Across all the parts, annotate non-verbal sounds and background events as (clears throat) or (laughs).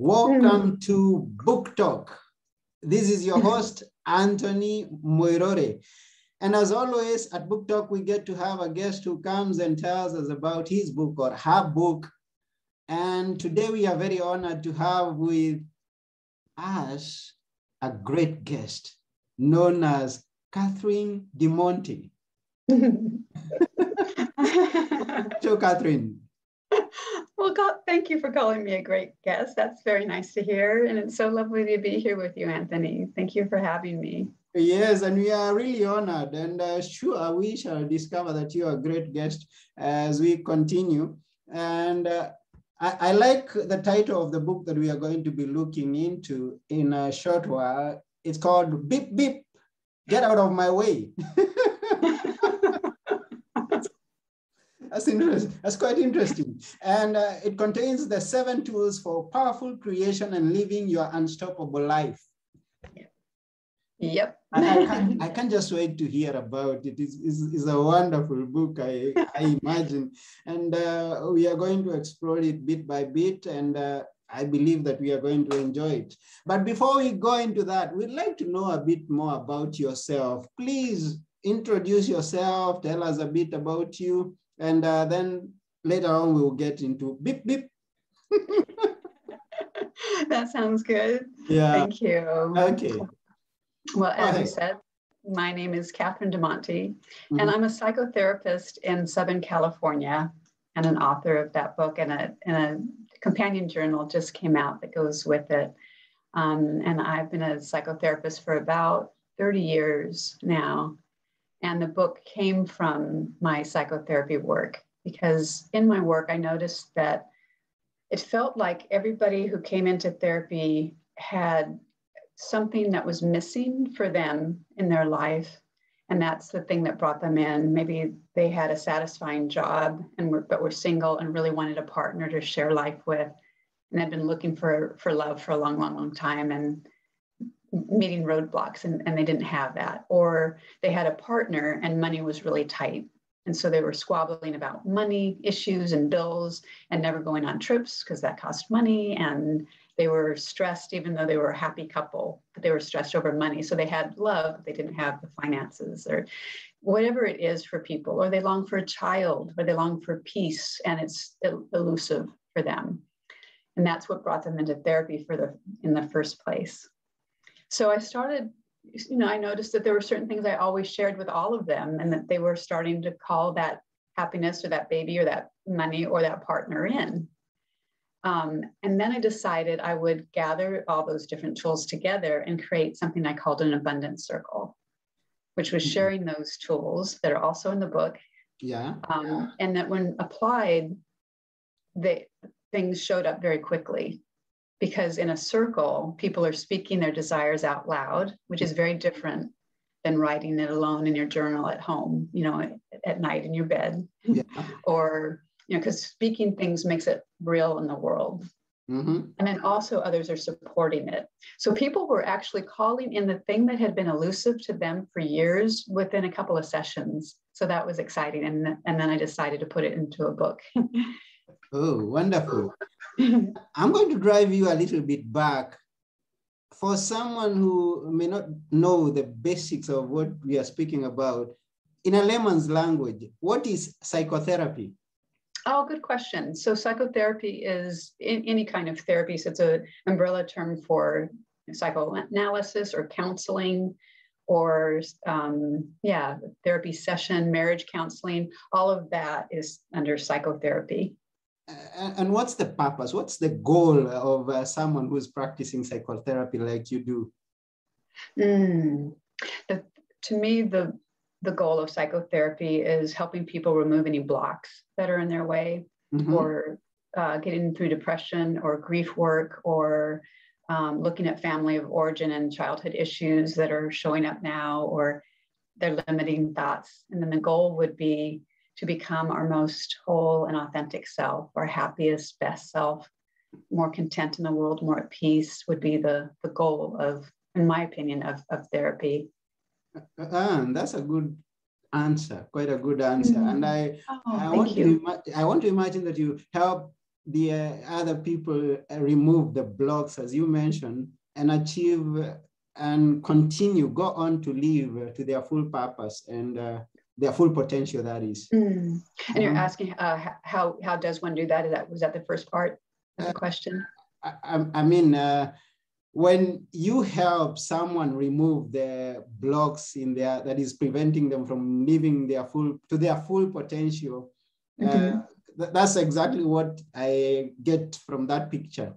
Welcome mm. to Book Talk. This is your (laughs) host, Anthony Moirore. And as always, at Book Talk, we get to have a guest who comes and tells us about his book or her book. And today we are very honored to have with us a great guest known as Catherine DeMonte. (laughs) so, Catherine. (laughs) Well, God, thank you for calling me a great guest. That's very nice to hear. And it's so lovely to be here with you, Anthony. Thank you for having me. Yes, and we are really honored. And uh, sure, we shall discover that you are a great guest as we continue. And uh, I, I, like the title of the book that we are going to be looking into in a short while. It's called Beep Beep, Get Out of My Way. (laughs) That's interesting. That's quite interesting. And uh, it contains the seven tools for powerful creation and living your unstoppable life. Yep. I, I, can't, I can't just wait to hear about it. It's, it's, it's a wonderful book, I, I imagine. And uh, we are going to explore it bit by bit. And uh, I believe that we are going to enjoy it. But before we go into that, we'd like to know a bit more about yourself. Please introduce yourself, tell us a bit about you, and uh, then later on we'll get into beep, beep. (laughs) that sounds good. Yeah. Thank you. Okay. Well, as you said, my name is Catherine DeMonte, mm-hmm. and I'm a psychotherapist in Southern California and an author of that book, and a, and a companion journal just came out that goes with it. Um, and I've been a psychotherapist for about 30 years now. And the book came from my psychotherapy work because in my work, I noticed that it felt like everybody who came into therapy had something that was missing for them in their life. And that's the thing that brought them in. Maybe they had a satisfying job and were, but were single and really wanted a partner to share life with and had been looking for, for love for a long, long, long time. And meeting roadblocks and, and they didn't have that. Or they had a partner and money was really tight. And so they were squabbling about money issues and bills and never going on trips because that cost money. And they were stressed even though they were a happy couple but they were stressed over money. So they had love but they didn't have the finances or whatever it is for people. Or they long for a child or they long for peace and it's elusive for them. And that's what brought them into therapy for the in the first place so I started, you know, I noticed that there were certain things I always shared with all of them and that they were starting to call that happiness or that baby or that money or that partner in. Um, and then I decided I would gather all those different tools together and create something I called an abundance circle, which was mm-hmm. sharing those tools that are also in the book. Yeah. Um, and that when applied, the things showed up very quickly because in a circle, people are speaking their desires out loud, which is very different than writing it alone in your journal at home, you know, at, at night in your bed. Yeah. or, you know, because speaking things makes it real in the world. Mm-hmm. And then also others are supporting it. So people were actually calling in the thing that had been elusive to them for years within a couple of sessions. So that was exciting. And, and then I decided to put it into a book. (laughs) oh, wonderful. (laughs) I'm going to drive you a little bit back. For someone who may not know the basics of what we are speaking about, in a layman's language, what is psychotherapy? Oh, good question. So psychotherapy is in, any kind of therapy. So it's an umbrella term for psychoanalysis or counseling or um, yeah, therapy session, marriage counseling, all of that is under psychotherapy and what's the purpose? What's the goal of uh, someone who's practicing psychotherapy like you do? Mm. The, to me, the the goal of psychotherapy is helping people remove any blocks that are in their way, mm-hmm. or uh, getting through depression or grief work, or um, looking at family of origin and childhood issues that are showing up now, or their limiting thoughts. And then the goal would be to become our most whole and authentic self, our happiest, best self, more content in the world, more at peace would be the, the goal of, in my opinion, of, of therapy. Uh, that's a good answer, quite a good answer. Mm-hmm. And I, oh, I want you. to I want to imagine that you help the uh, other people remove the blocks, as you mentioned, and achieve and continue, go on to live to their full purpose and uh, their full potential, that is. Mm. And you're um, asking uh, how, how does one do that? Is that was that the first part of the uh, question? I, I mean, uh, when you help someone remove the blocks in their that is preventing them from living their full to their full potential, uh, mm-hmm. th- that's exactly what I get from that picture.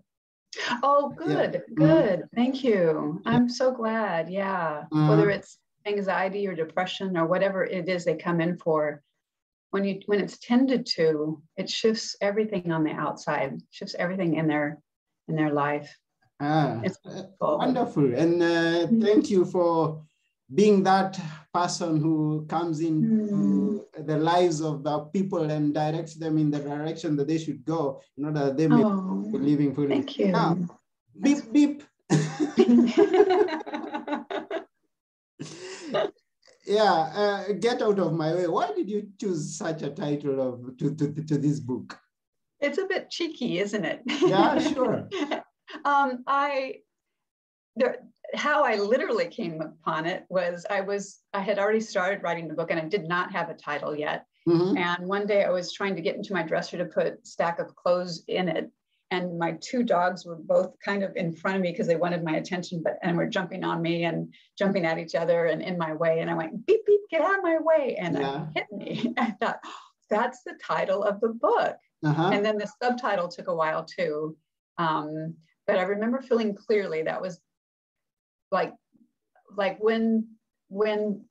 Oh, good, yeah. Mm-hmm. good. Mm-hmm. Thank you. I'm so glad. Yeah. Mm-hmm. Whether it's anxiety or depression or whatever it is they come in for, when you when it's tended to, it shifts everything on the outside, shifts everything in their in their life. Ah, it's wonderful. And uh, mm-hmm. thank you for being that person who comes into mm. the lives of the people and directs them in the direction that they should go in order that they may oh, be living fully. Thank you. Now, beep, beep. (laughs) (laughs) yeah, uh, get out of my way. Why did you choose such a title of to, to, to this book? It's a bit cheeky, isn't it? Yeah, sure. (laughs) um, I there, how I literally came upon it was I was I had already started writing the book and I did not have a title yet. Mm-hmm. And one day I was trying to get into my dresser to put stack of clothes in it, and my two dogs were both kind of in front of me because they wanted my attention, but and were jumping on me and jumping at each other and in my way. And I went beep beep, get out of my way, and yeah. it hit me. (laughs) I thought oh, that's the title of the book. Uh-huh. And then the subtitle took a while too. Um, but I remember feeling clearly that was like like when when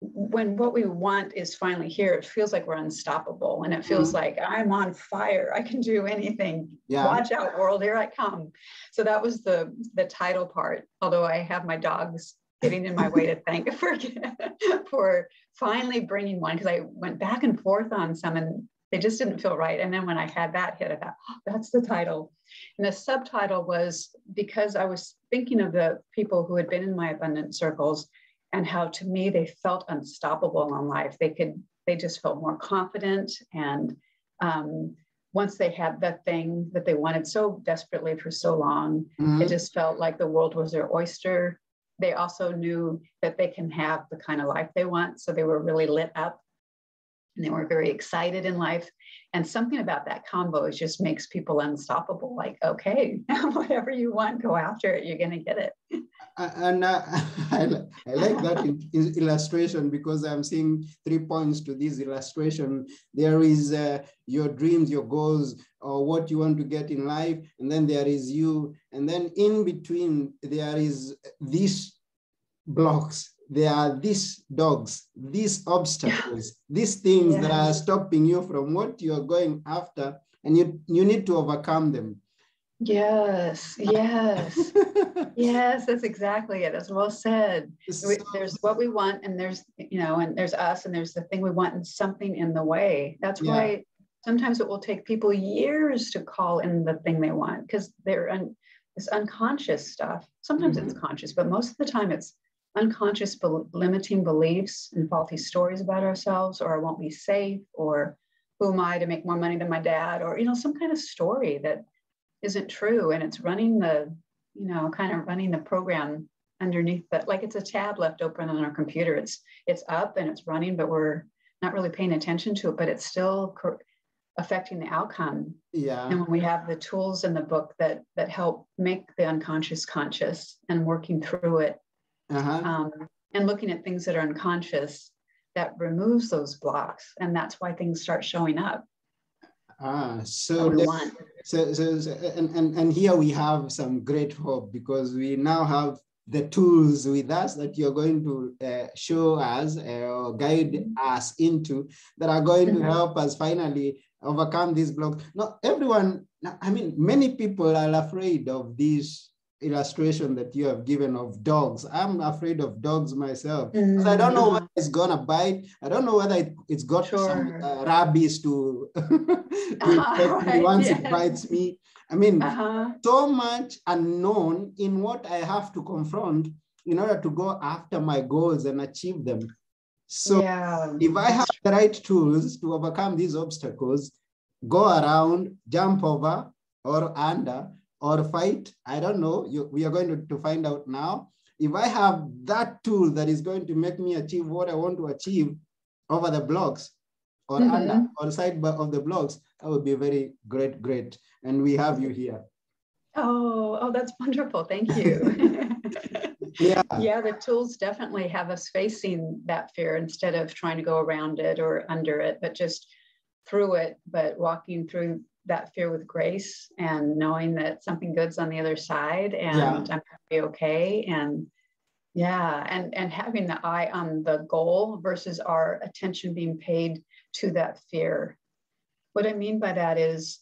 when what we want is finally here, it feels like we're unstoppable and it feels mm-hmm. like I'm on fire. I can do anything. Yeah. Watch out, world, here I come. So that was the the title part. Although I have my dogs getting in my way to (laughs) thank for (laughs) for finally bringing one because I went back and forth on some and they just didn't feel right. And then when I had that hit, I thought, oh, that's the title. And the subtitle was because I was thinking of the people who had been in my abundance circles and how to me they felt unstoppable in life. They could, they just felt more confident. And um, once they had the thing that they wanted so desperately for so long, mm-hmm. it just felt like the world was their oyster. They also knew that they can have the kind of life they want. So they were really lit up and they were very excited in life. And something about that combo just makes people unstoppable. Like, okay, (laughs) whatever you want, go after it. You're going to get it. And uh, I, (laughs) I, like that illustration because I'm seeing three points to this illustration. There is uh, your dreams, your goals, or what you want to get in life, and then there is you, and then in between there is these blocks there are these dogs, these obstacles, (laughs) these things that are stopping you from what you're going after, and you, you need to overcome them. Yes, yes, (laughs) yes, that's exactly it. That's well said. So, there's what we want, and there's, you know, and there's us, and there's the thing we want, and something in the way. That's yeah. why sometimes it will take people years to call in the thing they want because they're un, this unconscious stuff. Sometimes mm-hmm. it's conscious, but most of the time it's unconscious be- limiting beliefs and faulty stories about ourselves, or I won't be safe, or who am I to make more money than my dad, or you know, some kind of story that isn't true, and it's running the, you know, kind of running the program underneath that, like it's a tab left open on our computer. It's it's up and it's running, but we're not really paying attention to it, but it's still cor- affecting the outcome. Yeah. And when we have the tools in the book that that help make the unconscious conscious and working through it uh-huh. um, and looking at things that are unconscious that removes those blocks and that's why things start showing up ah so, the, so, so, so and, and and here we have some great hope because we now have the tools with us that you're going to uh, show us uh, or guide mm-hmm. us into that are going mm-hmm. to help us finally overcome these blocks. Not everyone, I mean, many people are afraid of these illustration that you have given of dogs. I'm afraid of dogs myself. Mm-hmm. I don't know whether it's gonna bite. I don't know whether it, has got sure. some uh, rabies to, (laughs) to uh-huh, right, once yes. it bites me. I mean, uh-huh. so much unknown in what I have to confront in order to go after my goals and achieve them. So yeah, if I have the right tools to overcome these obstacles, go around, jump over or under or fight. I don't know. You, we are going to, to find out now. If I have that tool that is going to make me achieve what I want to achieve over the blocks or mm -hmm. under or side of the blocks, that would be very great, great. And we have you here. Oh, oh, that's wonderful. Thank you. (laughs) (laughs) yeah. Yeah, the tools definitely have us facing that fear instead of trying to go around it or under it, but just through it, but walking through that fear with grace and knowing that something good's on the other side and yeah. I'm gonna be okay. And yeah, and and having the eye on the goal versus our attention being paid to that fear. What I mean by that is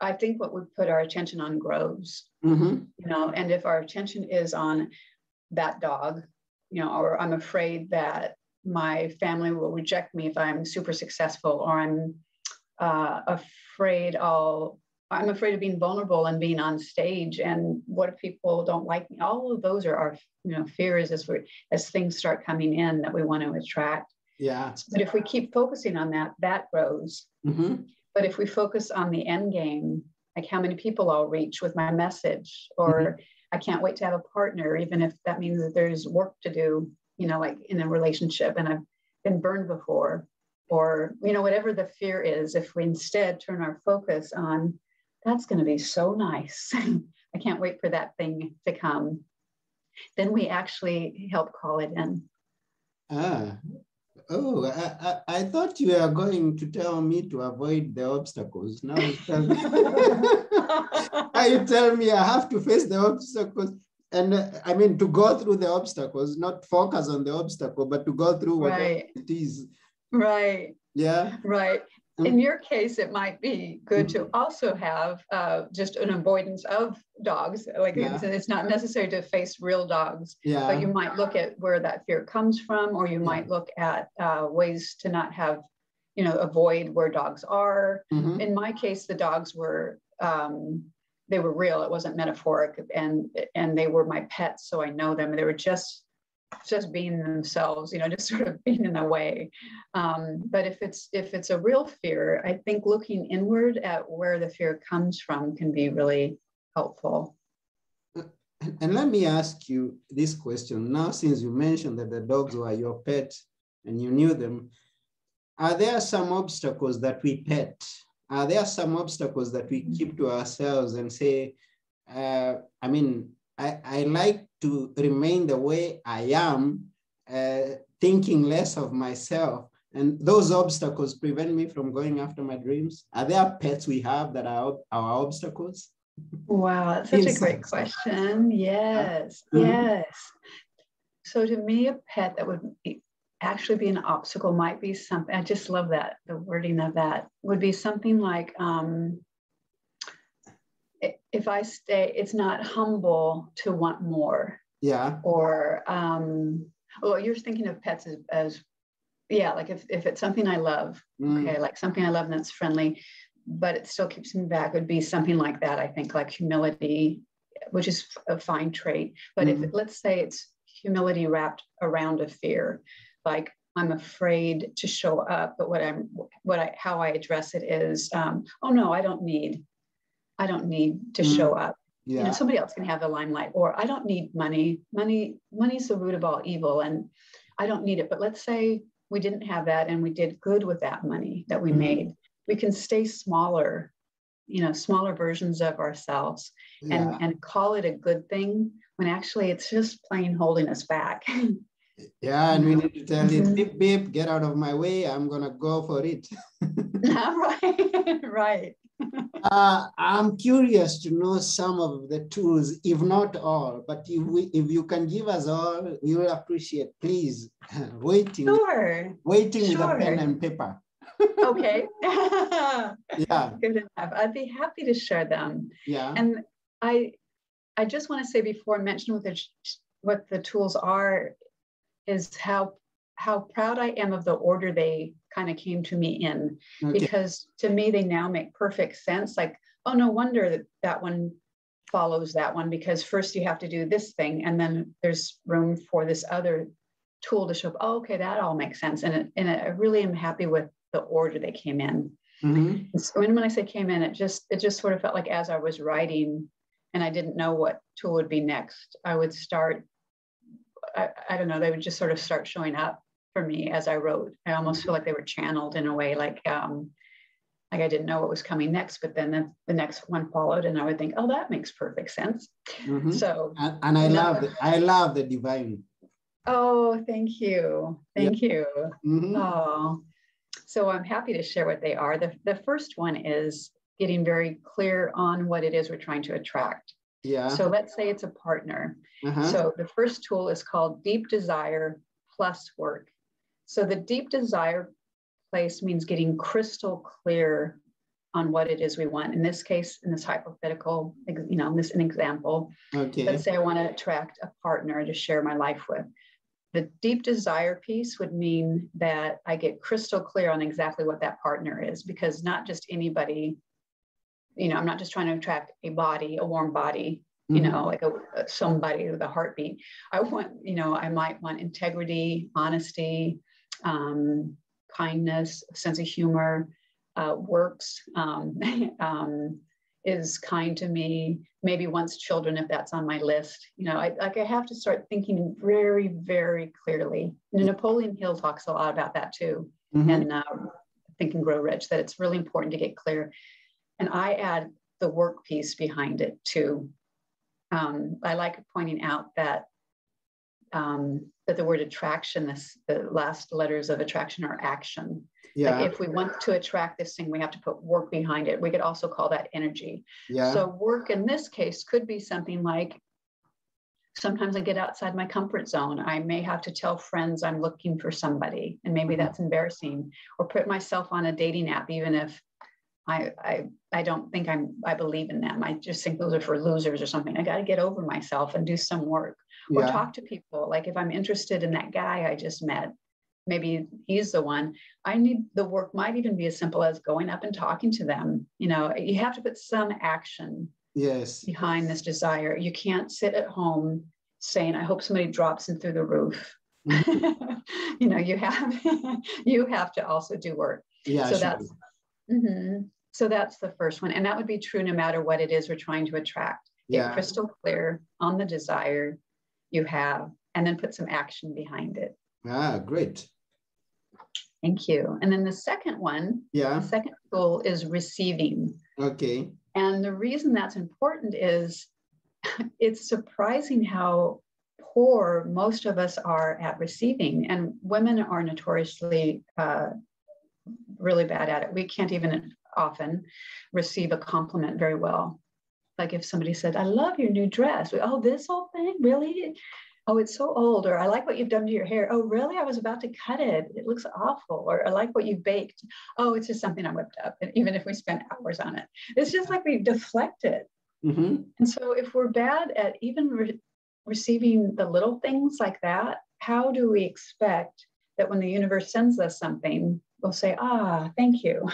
I think what we put our attention on grows. Mm-hmm. You know, and if our attention is on that dog, you know, or I'm afraid that my family will reject me if I'm super successful, or I'm uh, afraid I'll I'm afraid of being vulnerable and being on stage. And what if people don't like me? All of those are our you know fears as we as things start coming in that we want to attract. Yeah. But if we keep focusing on that, that grows. Mm-hmm. But if we focus on the end game, like how many people I'll reach with my message, or mm-hmm. I can't wait to have a partner, even if that means that there's work to do, you know, like in a relationship and I've been burned before, or, you know, whatever the fear is, if we instead turn our focus on that's going to be so nice. (laughs) I can't wait for that thing to come. Then we actually help call it in. Ah, oh, I, I, I thought you were going to tell me to avoid the obstacles. Now you tell me, (laughs) you tell me I have to face the obstacles. And uh, I mean, to go through the obstacles, not focus on the obstacle, but to go through what right. it is. Right. Yeah. Right in your case, it might be good to also have uh, just an avoidance of dogs. Like yeah. it's, it's, not necessary to face real dogs, yeah. but you might look at where that fear comes from, or you yeah. might look at uh, ways to not have, you know, avoid where dogs are. Mm-hmm. In my case, the dogs were um, they were real. It wasn't metaphoric, and and they were my pets, so I know them. They were just just being themselves, you know, (laughs) just sort of being in the way. Um, but if it's if it's a real fear, I think looking inward at where the fear comes from can be really helpful. And let me ask you this question now, since you mentioned that the dogs were your pet and you knew them, are there some obstacles that we pet? Are there some obstacles that we keep to ourselves and say, uh, I mean, I, I like to remain the way I am, uh, thinking less of myself. And those obstacles prevent me from going after my dreams. Are there pets we have that are our obstacles? Wow, that's such a great question. Yes, mm-hmm. yes. So to me, a pet that would be, actually be an obstacle might be something. I just love that the wording of that would be something like um, if I stay, it's not humble to want more. Yeah. Or, um, well, you're thinking of pets as, as yeah, like if, if it's something I love, mm. okay, like something I love and that's friendly, but it still keeps me back, would be something like that. I think like humility, which is a fine trait. But mm. if let's say it's humility wrapped around a fear, like I'm afraid to show up, but what I'm, what I, how I address it is, um, oh no, I don't need I don't need to mm. show up. Yeah. You know, somebody else can have the limelight, or I don't need money. Money, money's the root of all evil, and I don't need it. But let's say we didn't have that, and we did good with that money that we mm. made. We can stay smaller, you know, smaller versions of ourselves, yeah. and and call it a good thing when actually it's just plain holding us back. (laughs) Yeah, and we need to tell it, mm-hmm. beep, beep, get out of my way. I'm going to go for it. (laughs) (laughs) right, (laughs) right uh, I'm curious to know some of the tools, if not all, but if, we, if you can give us all, we will appreciate, please, waiting, sure. waiting sure. with a pen and paper. okay. yeah. Good enough. I'd be happy to share them. Yeah. And I, I just want to say before I mention what the, what the tools are, is how how proud I am of the order they kind of came to me in, okay. because to me, they now make perfect sense. Like, oh, no wonder that that one follows that one, because first you have to do this thing, and then there's room for this other tool to show up. Oh, okay, that all makes sense. And, it, and I really am happy with the order they came in. Mm-hmm. So when, when I say came in, it just it just sort of felt like as I was writing and I didn't know what tool would be next, I would start, I, I don't know, they would just sort of start showing up for me as I wrote. I almost feel like they were channeled in a way, like um, like I didn't know what was coming next, but then the, the next one followed, and I would think, oh, that makes perfect sense. Mm-hmm. So and, and I love the, I love the divine. Oh, thank you, thank yeah. you. Mm-hmm. Oh, so I'm happy to share what they are. The the first one is getting very clear on what it is we're trying to attract. Yeah. So let's say it's a partner. Uh-huh. So the first tool is called Deep Desire Plus Work. So the deep desire place means getting crystal clear on what it is we want. In this case, in this hypothetical, you know, this an example. Okay. Let's say I want to attract a partner to share my life with. The deep desire piece would mean that I get crystal clear on exactly what that partner is, because not just anybody, you know, I'm not just trying to attract a body, a warm body, you mm-hmm. know, like a, somebody with a heartbeat. I want, you know, I might want integrity, honesty, um, kindness, sense of humor, uh, works, um, (laughs) um, is kind to me, maybe wants children if that's on my list. You know, I, like I have to start thinking very, very clearly. And Napoleon Hill talks a lot about that too, mm-hmm. and uh, Think and Grow Rich, that it's really important to get clear. And I add the work piece behind it too. Um, I like pointing out that um, that the word attraction, this, the last letters of attraction are action. Yeah. Like if we want to attract this thing, we have to put work behind it. We could also call that energy. Yeah. So work in this case could be something like sometimes I get outside my comfort zone. I may have to tell friends I'm looking for somebody, and maybe mm-hmm. that's embarrassing, or put myself on a dating app, even if I, I I don't think I'm I believe in them. I just think those are for losers or something. I got to get over myself and do some work or yeah. talk to people. Like if I'm interested in that guy I just met, maybe he's the one. I need the work might even be as simple as going up and talking to them. You know, you have to put some action yes behind this desire. You can't sit at home saying, I hope somebody drops in through the roof. Mm-hmm. (laughs) you know, you have (laughs) you have to also do work. Yeah. So that's mm-hmm. So that's the first one. And that would be true no matter what it is we're trying to attract. Get yeah. crystal clear on the desire you have, and then put some action behind it. Ah, great. Thank you. And then the second one, yeah. The second goal is receiving. Okay. And the reason that's important is (laughs) it's surprising how poor most of us are at receiving, and women are notoriously uh, really bad at it. We can't even often receive a compliment very well like if somebody said, I love your new dress. We, oh, this whole thing, really? Oh, it's so old. Or I like what you've done to your hair. Oh, really? I was about to cut it. It looks awful. Or I like what you baked. Oh, it's just something I whipped up. And (laughs) even if we spent hours on it, it's just like we deflect it. Mm-hmm. And so if we're bad at even re- receiving the little things like that, how do we expect that when the universe sends us something, we'll say, ah, thank you,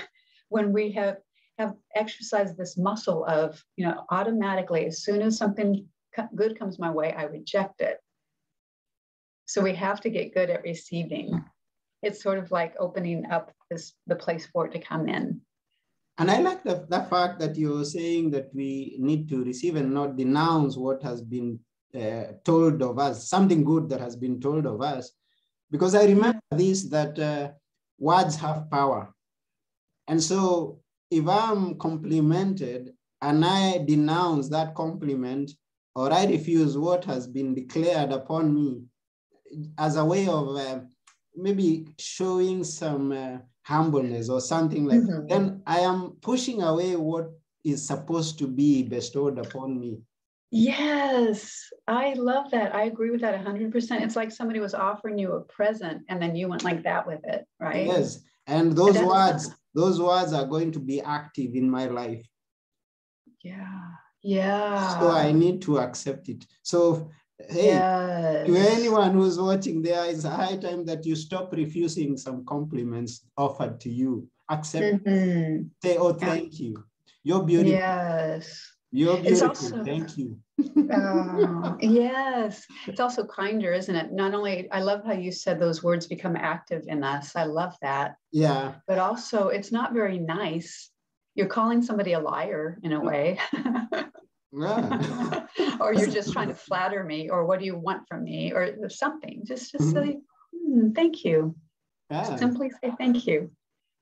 when we have have exercised this muscle of, you know, automatically, as soon as something good comes my way, I reject it. So we have to get good at receiving. It's sort of like opening up this the place for it to come in. And I like the, the fact that you're saying that we need to receive and not denounce what has been uh, told of us, something good that has been told of us. Because I remember this that uh, words have power. And so if I'm complimented and I denounce that compliment or I refuse what has been declared upon me as a way of uh, maybe showing some uh, humbleness or something like mm-hmm. that, then I am pushing away what is supposed to be bestowed upon me. Yes, I love that. I agree with that 100%. It's like somebody was offering you a present and then you went like that with it, right? Yes. And those words, those words are going to be active in my life. Yeah. Yeah. So I need to accept it. So hey, yes. to anyone who's watching, there is a high time that you stop refusing some compliments offered to you. Accept. Mm-hmm. Say, oh, thank you. You're beautiful. Yes. You're beautiful. Also, thank you. Oh, yes. It's (laughs) also kinder, isn't it? Not only, I love how you said those words become active in us. I love that. Yeah. But also, it's not very nice. You're calling somebody a liar in a way. Yeah. (laughs) or you're just trying to (laughs) flatter me, or what do you want from me, or something. Just, just mm-hmm. say, mm, thank you. Yeah. Simply say thank you.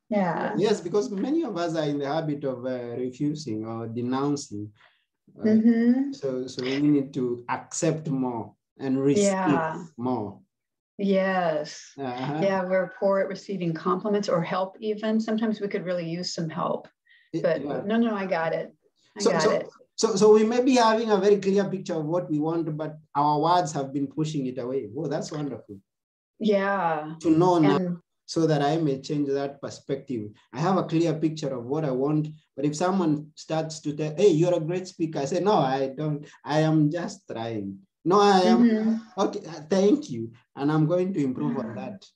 Yeah. Yes, because many of us are in the habit of uh, refusing or denouncing. Mm-hmm. So, so we need to accept more and receive yeah. more. Yes. Uh-huh. Yeah, we're poor at receiving compliments or help, even. Sometimes we could really use some help. But yeah. no, no, I got it. I so, got so, it. So, so we may be having a very clear picture of what we want, but our words have been pushing it away. Oh, that's wonderful. Yeah. To know and, now so that I may change that perspective. I have a clear picture of what I want, but if someone starts to tell, hey, you're a great speaker, I say, no, I don't, I am just trying. No, I am, mm-hmm. okay, uh, thank you. And I'm going to improve on that.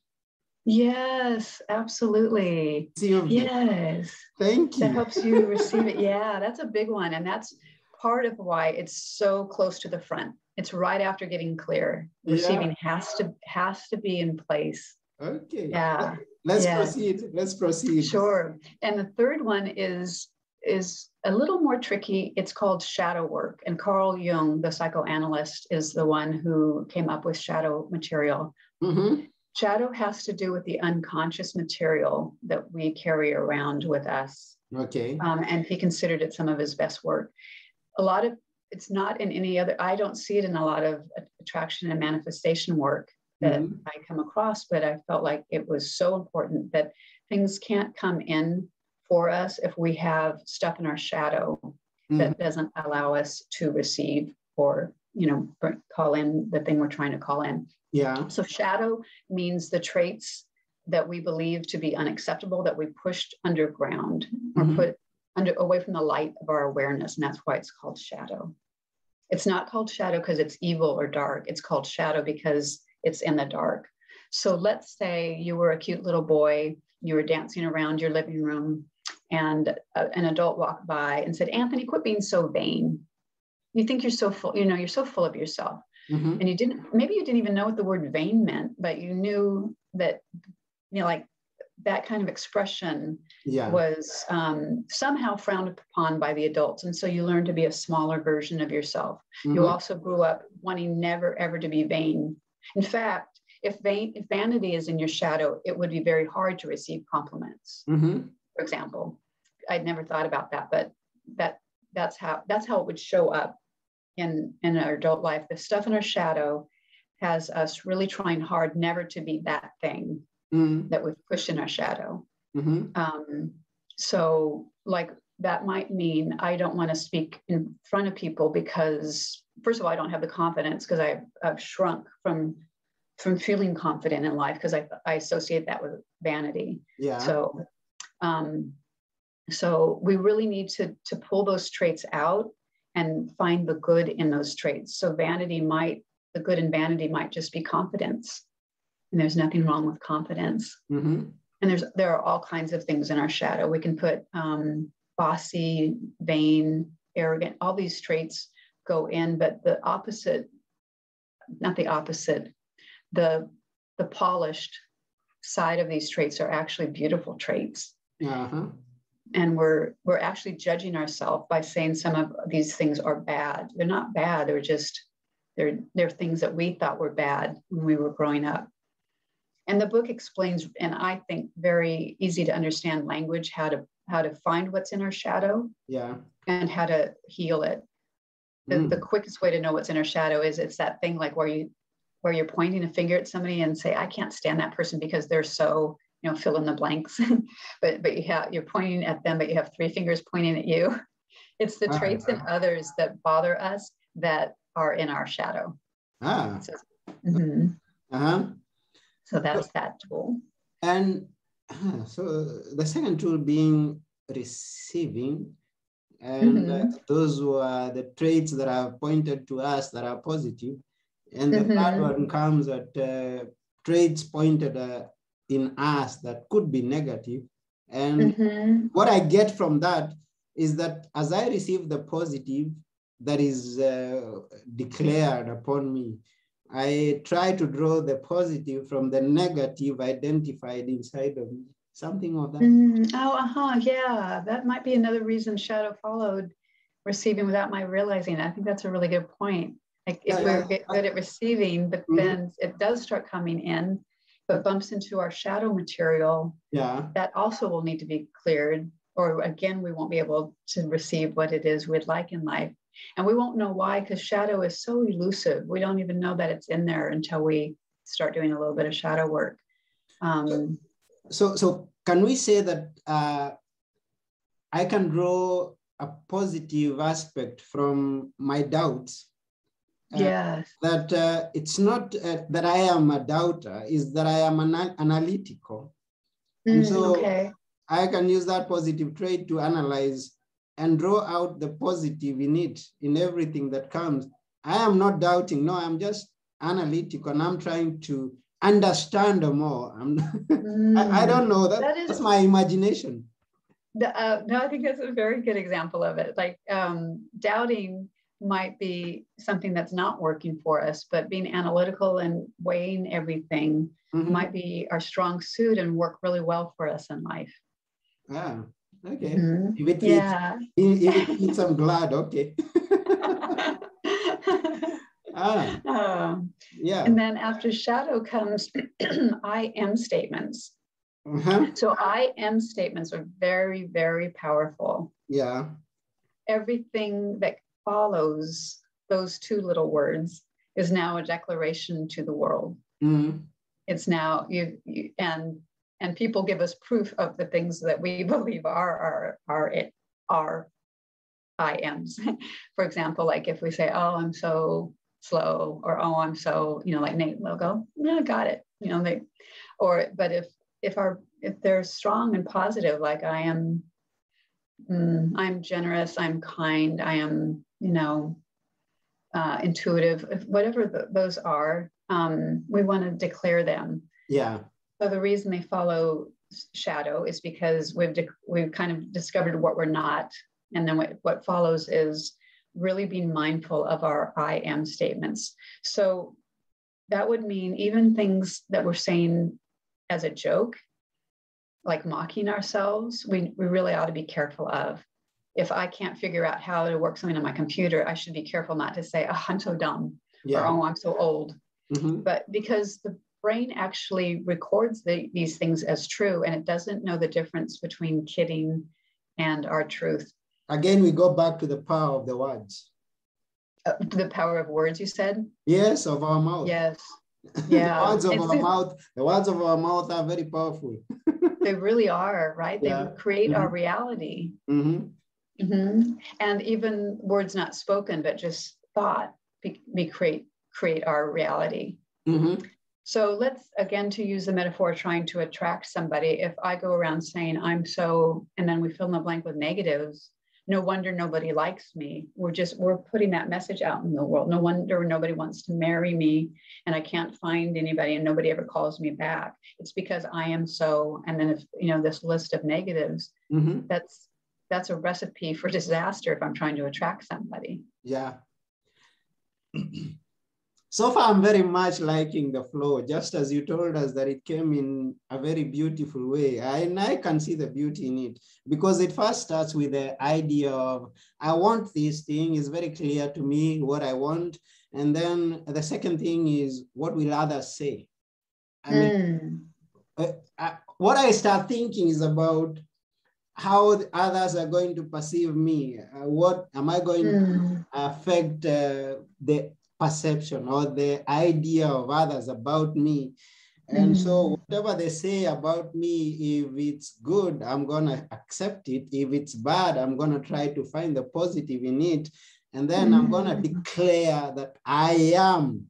Yes, absolutely. Yes. Thank you. That helps you receive it. Yeah, that's a big one. And that's part of why it's so close to the front. It's right after getting clear. Receiving yeah. has to has to be in place Okay. Yeah. Let's yeah. proceed. Let's proceed. Sure. And the third one is is a little more tricky. It's called shadow work. And Carl Jung, the psychoanalyst, is the one who came up with shadow material. Mm-hmm. Shadow has to do with the unconscious material that we carry around with us. Okay. Um, and he considered it some of his best work. A lot of it's not in any other, I don't see it in a lot of attraction and manifestation work that mm-hmm. I come across, but I felt like it was so important that things can't come in for us if we have stuff in our shadow mm-hmm. that doesn't allow us to receive or you know call in the thing we're trying to call in yeah so shadow means the traits that we believe to be unacceptable that we pushed underground mm-hmm. or put under away from the light of our awareness and that's why it's called shadow it's not called shadow because it's evil or dark it's called shadow because it's in the dark. So let's say you were a cute little boy, you were dancing around your living room, and a, an adult walked by and said, Anthony, quit being so vain. You think you're so full, you know, you're so full of yourself. Mm-hmm. And you didn't, maybe you didn't even know what the word vain meant, but you knew that, you know, like that kind of expression yeah. was um, somehow frowned upon by the adults. And so you learned to be a smaller version of yourself. Mm-hmm. You also grew up wanting never, ever to be vain in fact, if, vain, if vanity is in your shadow, it would be very hard to receive compliments. Mm-hmm. For example, I'd never thought about that, but that that's how that's how it would show up in in our adult life. The stuff in our shadow has us really trying hard never to be that thing mm-hmm. that we've pushed in our shadow. Mm-hmm. Um, so, like that might mean I don't want to speak in front of people because first of all, I don't have the confidence because I've, I've shrunk from from feeling confident in life because I, I associate that with vanity. Yeah. So, um, so we really need to to pull those traits out and find the good in those traits. So vanity might the good in vanity might just be confidence, and there's nothing wrong with confidence. Mm-hmm. And there's there are all kinds of things in our shadow. We can put um, bossy, vain, arrogant, all these traits go in, but the opposite, not the opposite, the the polished side of these traits are actually beautiful traits. Uh-huh. And we're we're actually judging ourselves by saying some of these things are bad. They're not bad. They're just they're they're things that we thought were bad when we were growing up. And the book explains, and I think very easy to understand language, how to how to find what's in our shadow. Yeah. And how to heal it the, mm. the quickest way to know what's in our shadow is it's that thing like where you where you're pointing a finger at somebody and say i can't stand that person because they're so you know fill in the blanks (laughs) but but you have you're pointing at them but you have three fingers pointing at you (laughs) it's the ah, traits in others that bother us that are in our shadow ah. so, mm-hmm. uh-huh. so that's that tool and uh, so the second tool being receiving and mm-hmm. uh, those were the traits that are pointed to us that are positive. And the mm-hmm. third one comes at uh, traits pointed uh, in us that could be negative. And mm-hmm. what I get from that is that as I receive the positive, that is uh, declared upon me. I try to draw the positive from the negative identified inside of me. Something of that. Mm, oh, uh-huh. Yeah. That might be another reason shadow followed receiving without my realizing. I think that's a really good point. Like if yeah, we're yeah. good at receiving, but mm-hmm. then it does start coming in, but bumps into our shadow material. Yeah. That also will need to be cleared. Or again, we won't be able to receive what it is we'd like in life. And we won't know why because shadow is so elusive. We don't even know that it's in there until we start doing a little bit of shadow work. Um, so, so can we say that uh, I can draw a positive aspect from my doubts? Uh, yes. That uh, it's not uh, that I am a doubter, is that I am an analytical. Mm, and so okay. I can use that positive trait to analyze and draw out the positive in it, in everything that comes. I am not doubting, no, I'm just analytical and I'm trying to understand more. Mm. (laughs) I, I, don't know, that, that is, that's my imagination. The, uh, no, I think that's a very good example of it. Like um, doubting might be something that's not working for us, but being analytical and weighing everything mm-hmm. might be our strong suit and work really well for us in life. Yeah. Okay. Mm-hmm. If it yeah. if it fits, I'm glad. Okay. (laughs) ah. Um, yeah. And then after shadow comes (clears throat) I am statements. Uh-huh. So I am statements are very, very powerful. Yeah. Everything that follows those two little words is now a declaration to the world. Mm-hmm. It's now you, you and and people give us proof of the things that we (laughs) believe are our are it are I ams. (laughs) For example, like if we say, "Oh, I'm so slow," or "Oh, I'm so," you know, like Nate will go, "Yeah, got it," you know. They, or but if if our if they're strong and positive, like I am, mm, I'm generous, I'm kind, I am, you know, uh, intuitive, whatever the, those are, um, we want to declare them. Yeah. So the reason they follow shadow is because we've we've kind of discovered what we're not, and then what, what follows is really being mindful of our I am statements. So that would mean even things that we're saying as a joke, like mocking ourselves, we, we really ought to be careful of. If I can't figure out how to work something on my computer, I should be careful not to say, oh, I'm so dumb yeah. or oh, I'm so old. Mm-hmm. But because the brain actually records the, these things as true and it doesn't know the difference between kidding and our truth. Again, we go back to the power of the words. Uh, the power of words, you said? Yes, of our mouth. Yes. (laughs) Yeah. the words of our mouth, the words of our mouth are very powerful. (laughs) they really are, right? They yeah. create mm-hmm. our reality. Mm-hmm. Mm-hmm. And even words not spoken, but just thought, we create create our reality. Mm-hmm. So let's again to use the metaphor trying to attract somebody. If I go around saying I'm so, and then we fill in the blank with negatives, no wonder nobody likes me. We're just we're putting that message out in the world. No wonder nobody wants to marry me and I can't find anybody and nobody ever calls me back. It's because I am so, and then if you know this list of negatives, mm-hmm. that's that's a recipe for disaster if I'm trying to attract somebody. Yeah. (clears throat) so far i'm very much liking the flow just as you told us that it came in a very beautiful way I, and i can see the beauty in it because it first starts with the idea of i want this thing it's very clear to me what i want and then the second thing is what will others say i mean mm. uh, uh, what i start thinking is about how others are going to perceive me uh, what am i going mm. to affect uh, the perception or the idea of others about me. And mm-hmm. so whatever they say about me, if it's good, I'm gonna accept it. If it's bad, I'm gonna try to find the positive in it. And then mm-hmm. I'm gonna mm. declare that I am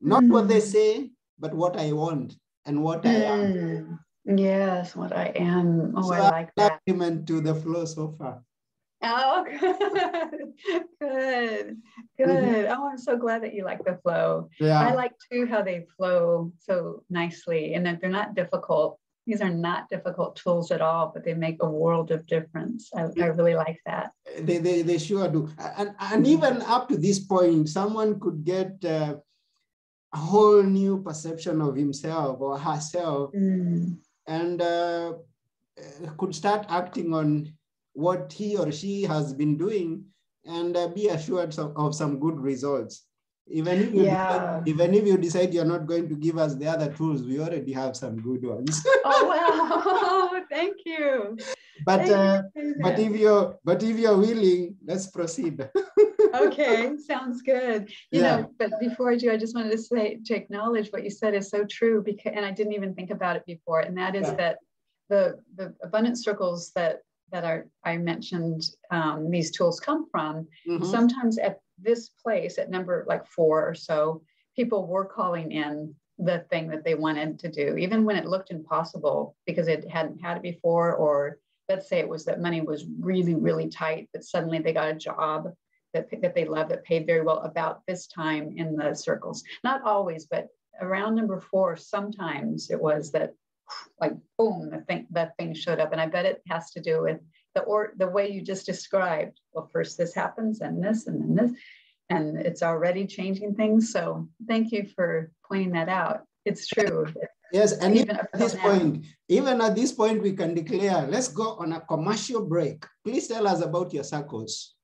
not mm-hmm. what they mm. say, but what I want and what I am. Mm. Yes, what I am. Oh, so I like that. Document to the flow so far. Oh, good, (laughs) good, good. Mm-hmm. Oh, I'm so glad that you like the flow. Yeah. I like too how they flow so nicely and that they're not difficult. these are not difficult tools at all, but they make a world of difference. I, I really like that. They, they, they sure do. And, and even up to this point, someone could get uh, a whole new perception of himself or herself mm. and uh, could start acting on what he or she has been doing and uh, be assured of, of some good results. Even if, you yeah. decide, even if you decide you're not going to give us the other tools, we already have some good ones. (laughs) oh wow! (laughs) Thank you. But uh, you. but if you're but if you're willing, let's proceed. (laughs) okay, sounds good. You yeah. know, but before I do, I just wanted to say to acknowledge what you said is so true because and I didn't even think about it before, and that is yeah. that the the abundance circles that that are, I mentioned um, these tools come from, mm-hmm. sometimes at this place at number like four or so, people were calling in the thing that they wanted to do, even when it looked impossible because it hadn't had it before, or let's say it was that money was really, really tight, but suddenly they got a job that, that they love that paid very well about this time in the circles. Not always, but around number four, sometimes it was that like boom, the thing that thing showed up. And I bet it has to do with the or the way you just described. Well, first this happens and this and then this, and it's already changing things. So thank you for pointing that out. It's true. Yes, and even at this point, even at this point, we can declare, let's go on a commercial break. Please tell us about your circles.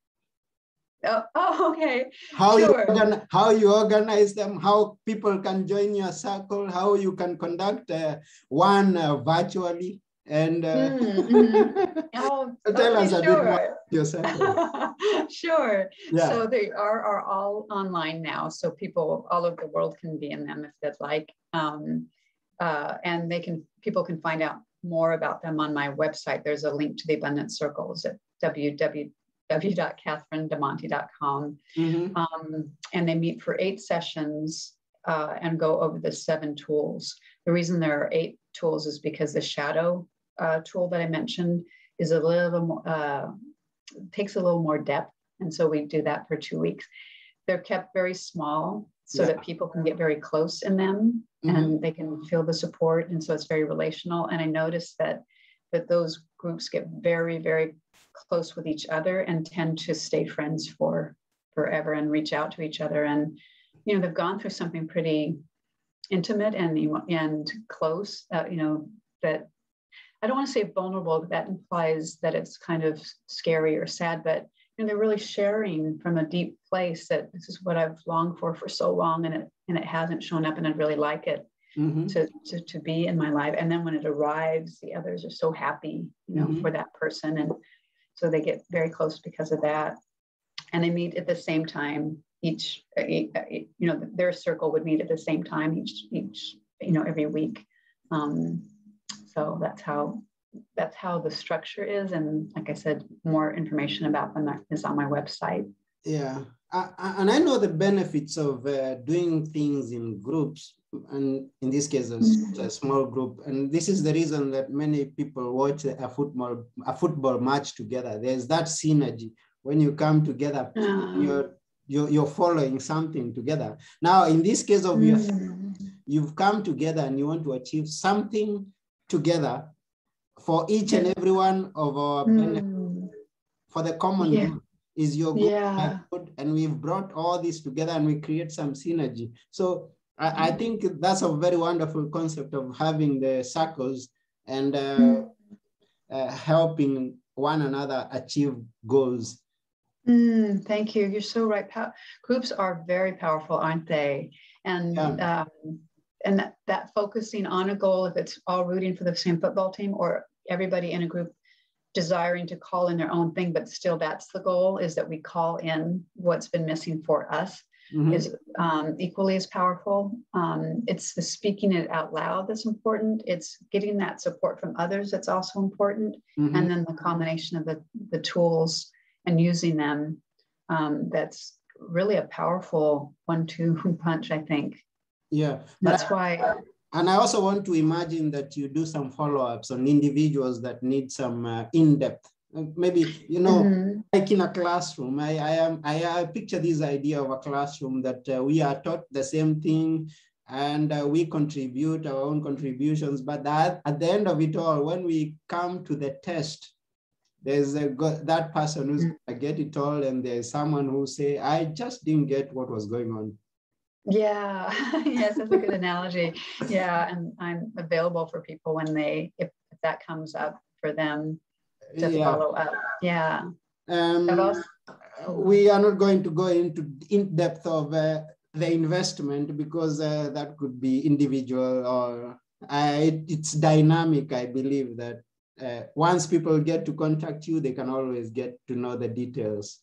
Oh, (laughs) oh okay. How sure. you organ- how you organize them, how people can join your circle, how you can conduct uh, one uh, virtually, and uh, mm-hmm. (laughs) oh, tell okay, us a sure. bit more yourself. (laughs) sure. Yeah. So they are are all online now, so people all over the world can be in them if they'd like, um, uh, and they can people can find out more about them on my website. There's a link to the Abundance Circles at www www.catherinedemonte.com. Mm-hmm. Um, and they meet for eight sessions uh, and go over the seven tools. The reason there are eight tools is because the shadow uh, tool that I mentioned is a little more, uh, takes a little more depth. And so we do that for two weeks. They're kept very small so yeah. that people can get very close in them mm-hmm. and they can feel the support. And so it's very relational. And I noticed that that those groups get very, very close with each other and tend to stay friends for forever and reach out to each other. And, you know, they've gone through something pretty intimate and, and close, uh, you know, that I don't want to say vulnerable, but that implies that it's kind of scary or sad, but you know, they're really sharing from a deep place that this is what I've longed for for so long and it, and it hasn't shown up and I'd really like it mm-hmm. to, to, to be in my life. And then when it arrives, the others are so happy, you know, mm-hmm. for that person. And so they get very close because of that. And they meet at the same time each, uh, uh, you know, their circle would meet at the same time each, each, you know, every week. Um, so that's how that's how the structure is and like i said more information about them is on my website yeah and i know the benefits of uh, doing things in groups and in this case, a, mm-hmm. a, small group. And this is the reason that many people watch a football a football match together. There's that synergy when you come together. Uh-huh. You're, you're you're following something together. Now, in this case of mm. you, you've come together and you want to achieve something together for each and every one of our mm. for the common yeah. good is your good, yeah. and we've brought all this together and we create some synergy. So I, I, think that's a very wonderful concept of having the circles and uh, mm. uh, helping one another achieve goals. Mm, thank you. You're so right. Pa- groups are very powerful, aren't they? And yeah. um, and that, that focusing on a goal, if it's all rooting for the same football team or everybody in a group desiring to call in their own thing, but still that's the goal is that we call in what's been missing for us mm-hmm. is um, equally as powerful. Um, it's the speaking it out loud that's important. It's getting that support from others that's also important. Mm-hmm. And then the combination of the, the tools and using them um, that's really a powerful one-two (laughs) punch, I think. Yeah. That's why. And I also want to imagine that you do some follow-ups on individuals that need some uh, in-depth maybe you know mm-hmm. like in a classroom i i am I, I picture this idea of a classroom that uh, we are taught the same thing and uh, we contribute our own contributions. But that, at the end of it all, when we come to the test, there's a that person who's mm. gonna get it all, and there's someone who say, "I just didn't get what was going on." Yeah, (laughs) yes, that's a good (laughs) analogy. Yeah, and I'm available for people when they, if, if that comes up for them to yeah. follow up. Yeah. Um, we are not going to go into in depth of uh, the investment because uh, that could be individual or uh, it, it's dynamic. I believe that uh, once people get to contact you, they can always get to know the details.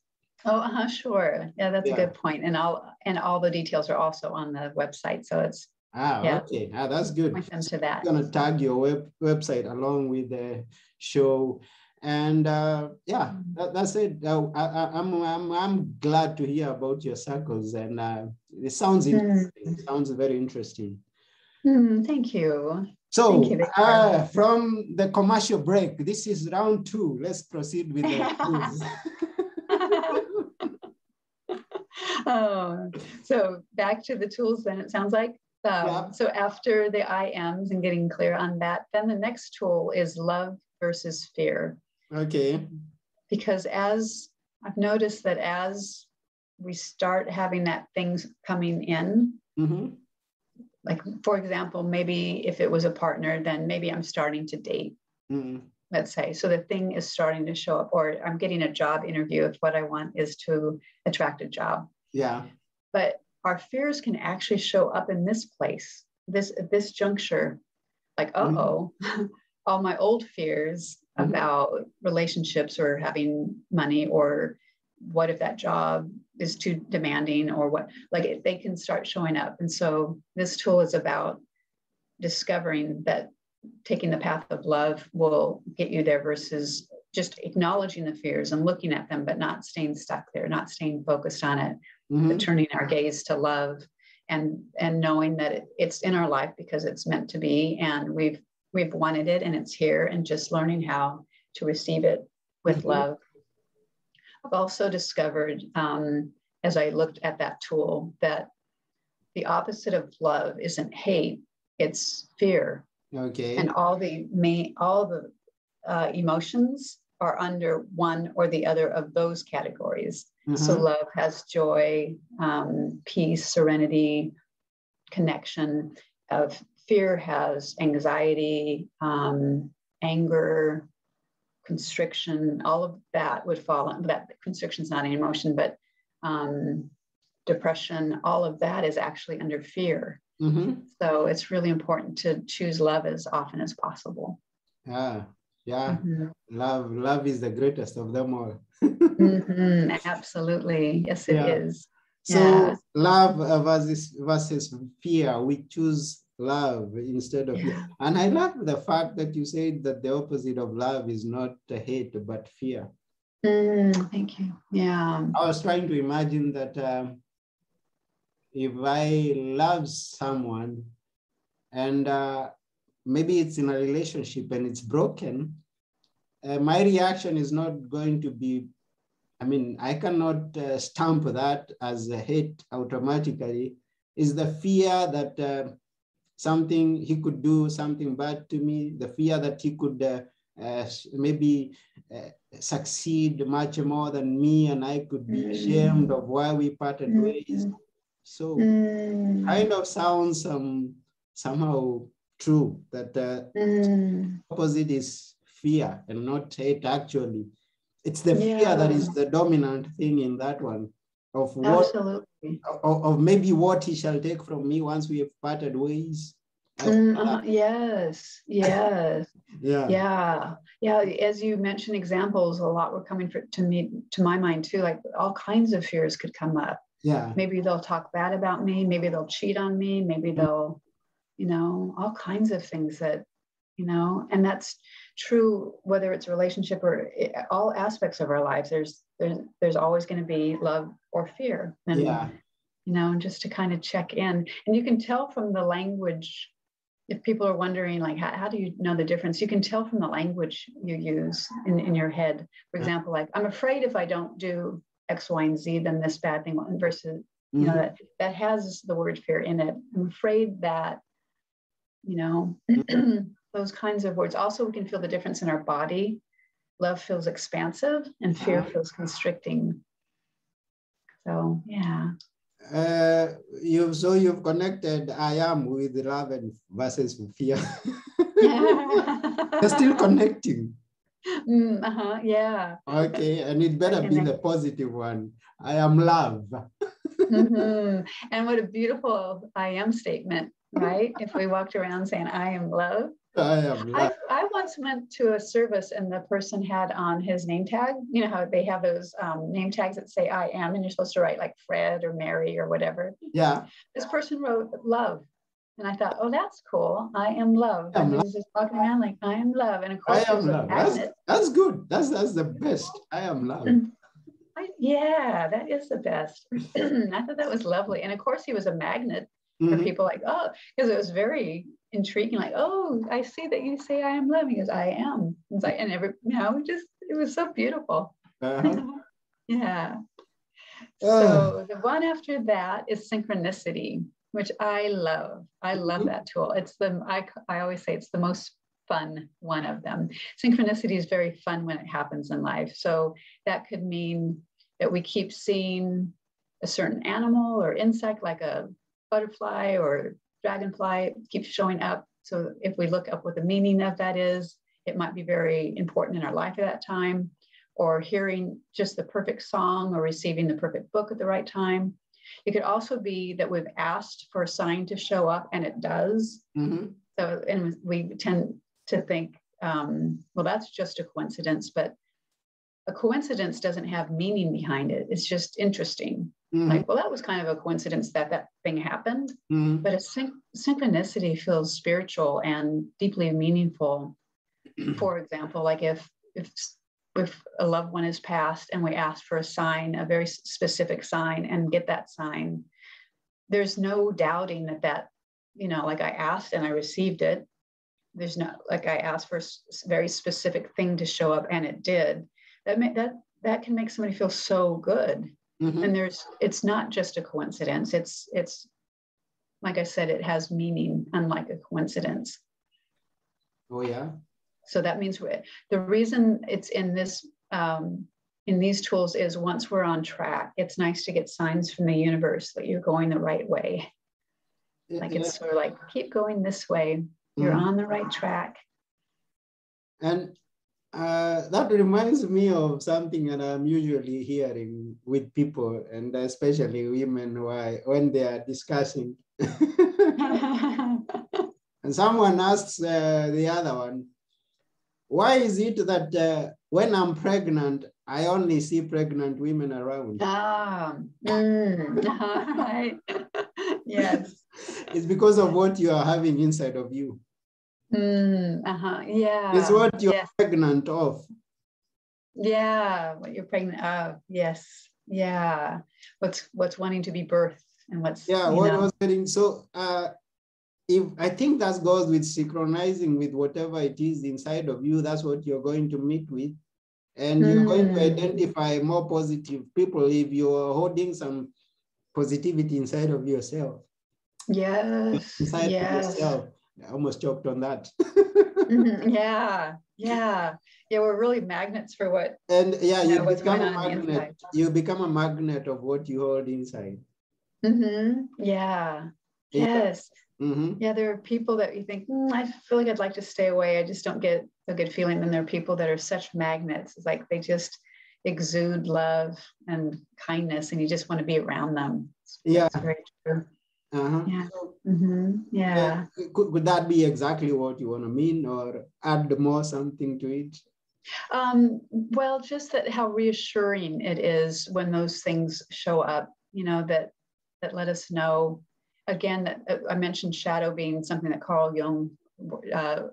Oh, uh-huh, sure. Yeah, that's yeah. a good point. And all and all the details are also on the website. So it's ah yeah, okay. Ah, that's good. Point them to that. I'm gonna tag your web website along with the show. And uh, yeah, mm-hmm. that, that's it. Uh, I, am I'm, I'm I'm glad to hear about your circles, and uh, it sounds mm-hmm. interesting. Mm. It sounds very interesting. Mm, thank you. So you, uh, from the commercial break, this is round two. Let's proceed with the (laughs) (laughs) so back to the tools then it sounds like. Um, yeah. So after the IMs and getting clear on that, then the next tool is love versus fear. Okay. Because as I've noticed that as we start having that things coming in, mm-hmm. like for example, maybe if it was a partner, then maybe I'm starting to date. Mm-hmm let's say. So the thing is starting to show up, or I'm getting a job interview if what I want is to attract a job. Yeah. But our fears can actually show up in this place, this at this juncture, like, mm-hmm. oh, mm-hmm. (laughs) all my old fears mm-hmm. about relationships or having money or what if that job is too demanding or what like they can start showing up and so this tool is about discovering that taking the path of love will get you there versus just acknowledging the fears and looking at them, but not staying stuck there, not staying focused on it, mm-hmm. but turning our gaze to love and and knowing that it, it's in our life because it's meant to be and we've we've wanted it and it's here and just learning how to receive it with mm-hmm. love. I've also discovered um, as I looked at that tool that the opposite of love isn't hate, it's fear Okay. And all the main, all the uh, emotions are under one or the other of those categories. Mm-hmm. So love has joy, um, peace, serenity, connection. Of fear has anxiety, um, anger, constriction. All of that would fall. On, that constriction is not an emotion, but um, depression. All of that is actually under fear. Mm-hmm. So it's really important to choose love as often as possible. Yeah, yeah. Mm-hmm. Love, love is the greatest of them all. mm-hmm. (laughs) Absolutely, yes, it yeah. is. So yeah. love versus versus fear, we choose love instead of yeah. and I love the fact that you said that the opposite of love is not hate but fear. Mm, thank you. Yeah. I was trying to imagine that um, if I love someone and uh, maybe it's in a relationship and it's broken, uh, my reaction is not going to be, I mean, I cannot uh, stamp that as a hate automatically. Is the fear that uh, something he could do something bad to me, the fear that he could uh, uh, maybe succeed much more than me and I could be ashamed of why we parted ways so mm. kind of sounds um, somehow true that the mm. opposite is fear and not hate actually. It's the yeah. fear that is the dominant thing in that one of what Absolutely. Of, of maybe what he shall take from me once we have parted ways. Mm, uh, yes, yes. (laughs) yeah. Yeah. Yeah. As you mentioned examples, a lot were coming for, to me, to my mind too. Like all kinds of fears could come up yeah maybe they'll talk bad about me maybe they'll cheat on me maybe mm-hmm. they'll you know all kinds of things that you know and that's true whether it's a relationship or it, all aspects of our lives there's there's there's always going to be love or fear and yeah. you know and just to kind of check in and you can tell from the language if people are wondering like how, how do you know the difference you can tell from the language you use in, in your head for example like i'm afraid if i don't do X, Y, and Z, then this bad thing versus you know, mm-hmm. that, that has the word fear in it. I'm afraid that, you know, (clears throat) those kinds of words. Also, we can feel the difference in our body. Love feels expansive and fear uh-huh. feels constricting. So, yeah. Uh, you've so you've connected I am with love and versus fear. (laughs) They're still (laughs) connecting. Mm, uh-huh, yeah. Okay, and it better be the positive one. I am love. (laughs) mm-hmm. And what a beautiful I am statement, right? if we walked around saying I am love. I am love. I, I once went to a service and the person had on his name tag. You know how they have those um, name tags that say I am, and you're supposed to write like Fred or Mary or whatever. Yeah. This person wrote love. And I thought, oh, that's cool. I am love. I am and he was just walking around like, I am love. And of course, I am love. That's, that's good. That's that's the best. I am love. (laughs) I, yeah, that is the best. (clears throat) I thought that was lovely. And of course, he was a magnet mm-hmm. for people like, oh, because it was very intriguing. Like, oh, I see that you say I am love. He goes, I am. It's like, and every, you know, just, it was so beautiful. Uh-huh. (laughs) yeah. So the one after that is synchronicity which I love. I love mm-hmm. that tool. It's the I, I always say it's the most fun one of them. Synchronicity is very fun when it happens in life. So that could mean that we keep seeing a certain animal or insect like a butterfly or dragonfly keeps showing up. So if we look up what the meaning of that is, it might be very important in our life at that time, or hearing just the perfect song or receiving the perfect book at the right time. It could also be that we've asked for a sign to show up and it does. Mm-hmm. So, and we tend to think, um, well, that's just a coincidence, but a coincidence doesn't have meaning behind it. It's just interesting. Mm-hmm. Like, well, that was kind of a coincidence that that thing happened, mm-hmm. but a syn- synchronicity feels spiritual and deeply meaningful. For example, like if if if a loved one is passed and we ask for a sign, a very specific sign, and get that sign, there's no doubting that that, you know, like I asked and I received it. There's no like I asked for a very specific thing to show up and it did. That may, that that can make somebody feel so good. Mm-hmm. And there's it's not just a coincidence. It's it's like I said, it has meaning, unlike a coincidence. Oh yeah. So that means the reason it's in this um, in these tools is once we're on track, it's nice to get signs from the universe that you're going the right way. Like yeah. it's sort of like keep going this way. You're mm. on the right track. And uh, that reminds me of something that I'm usually hearing with people, and especially women, why when they are discussing. (laughs) and someone asks uh, the other one, why is it that uh, when I'm pregnant, I only see pregnant women around? Ah, mm, (laughs) right. yes. (laughs) It's because of what you are having inside of you. Mm, uh-huh. Yeah. It's what you're yes. pregnant of. Yeah, what you're pregnant of. Yes. Yeah. What's what's wanting to be birthed and what's yeah, what know. was getting so uh if I think that goes with synchronizing with whatever it is inside of you, that's what you're going to meet with. And mm. you're going to hmm. identify more positive people if you're holding some positivity inside of yourself. Yes. Inside yes. of yourself. I almost choked on that. mm-hmm. (laughs) Yeah. Yeah. Yeah. We're really magnets for what. And yeah, you, know, become a magnet. You become a magnet of what you hold inside. Mm-hmm. Yeah. Yes. Mm-hmm. Yeah, there are people that you think, mm, I feel like I'd like to stay away. I just don't get a good feeling. And there are people that are such magnets. It's like they just exude love and kindness, and you just want to be around them. Yeah. That's very true. Uh-huh. Yeah. Mm-hmm. yeah. Uh, could, could that be exactly what you want to mean or add more something to it? Um, well, just that how reassuring it is when those things show up, you know, that that let us know again, uh, I mentioned shadow being something that Carl Jung uh,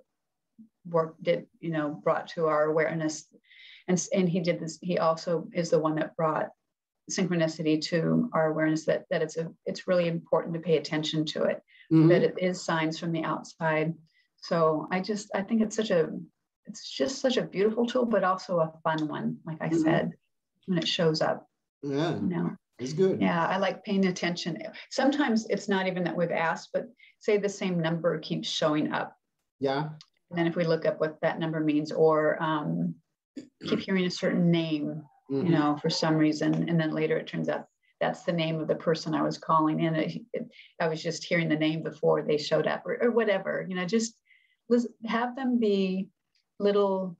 work did, you know, brought to our awareness. And, and he did this, he also is the one that brought synchronicity to our awareness that, that it's a, it's really important to pay attention to it, mm-hmm. that it is signs from the outside. So I just, I think it's such a, it's just such a beautiful tool, but also a fun one, like I mm-hmm. said, when it shows up. Yeah. You know? It's good. Yeah, I like paying attention. Sometimes it's not even that we've asked, but say the same number keeps showing up. Yeah. And then if we look up what that number means, or um, keep hearing a certain name, mm-hmm. you know, for some reason, and then later it turns out that's the name of the person I was calling in. It, it, I was just hearing the name before they showed up, or, or whatever. You know, just have them be little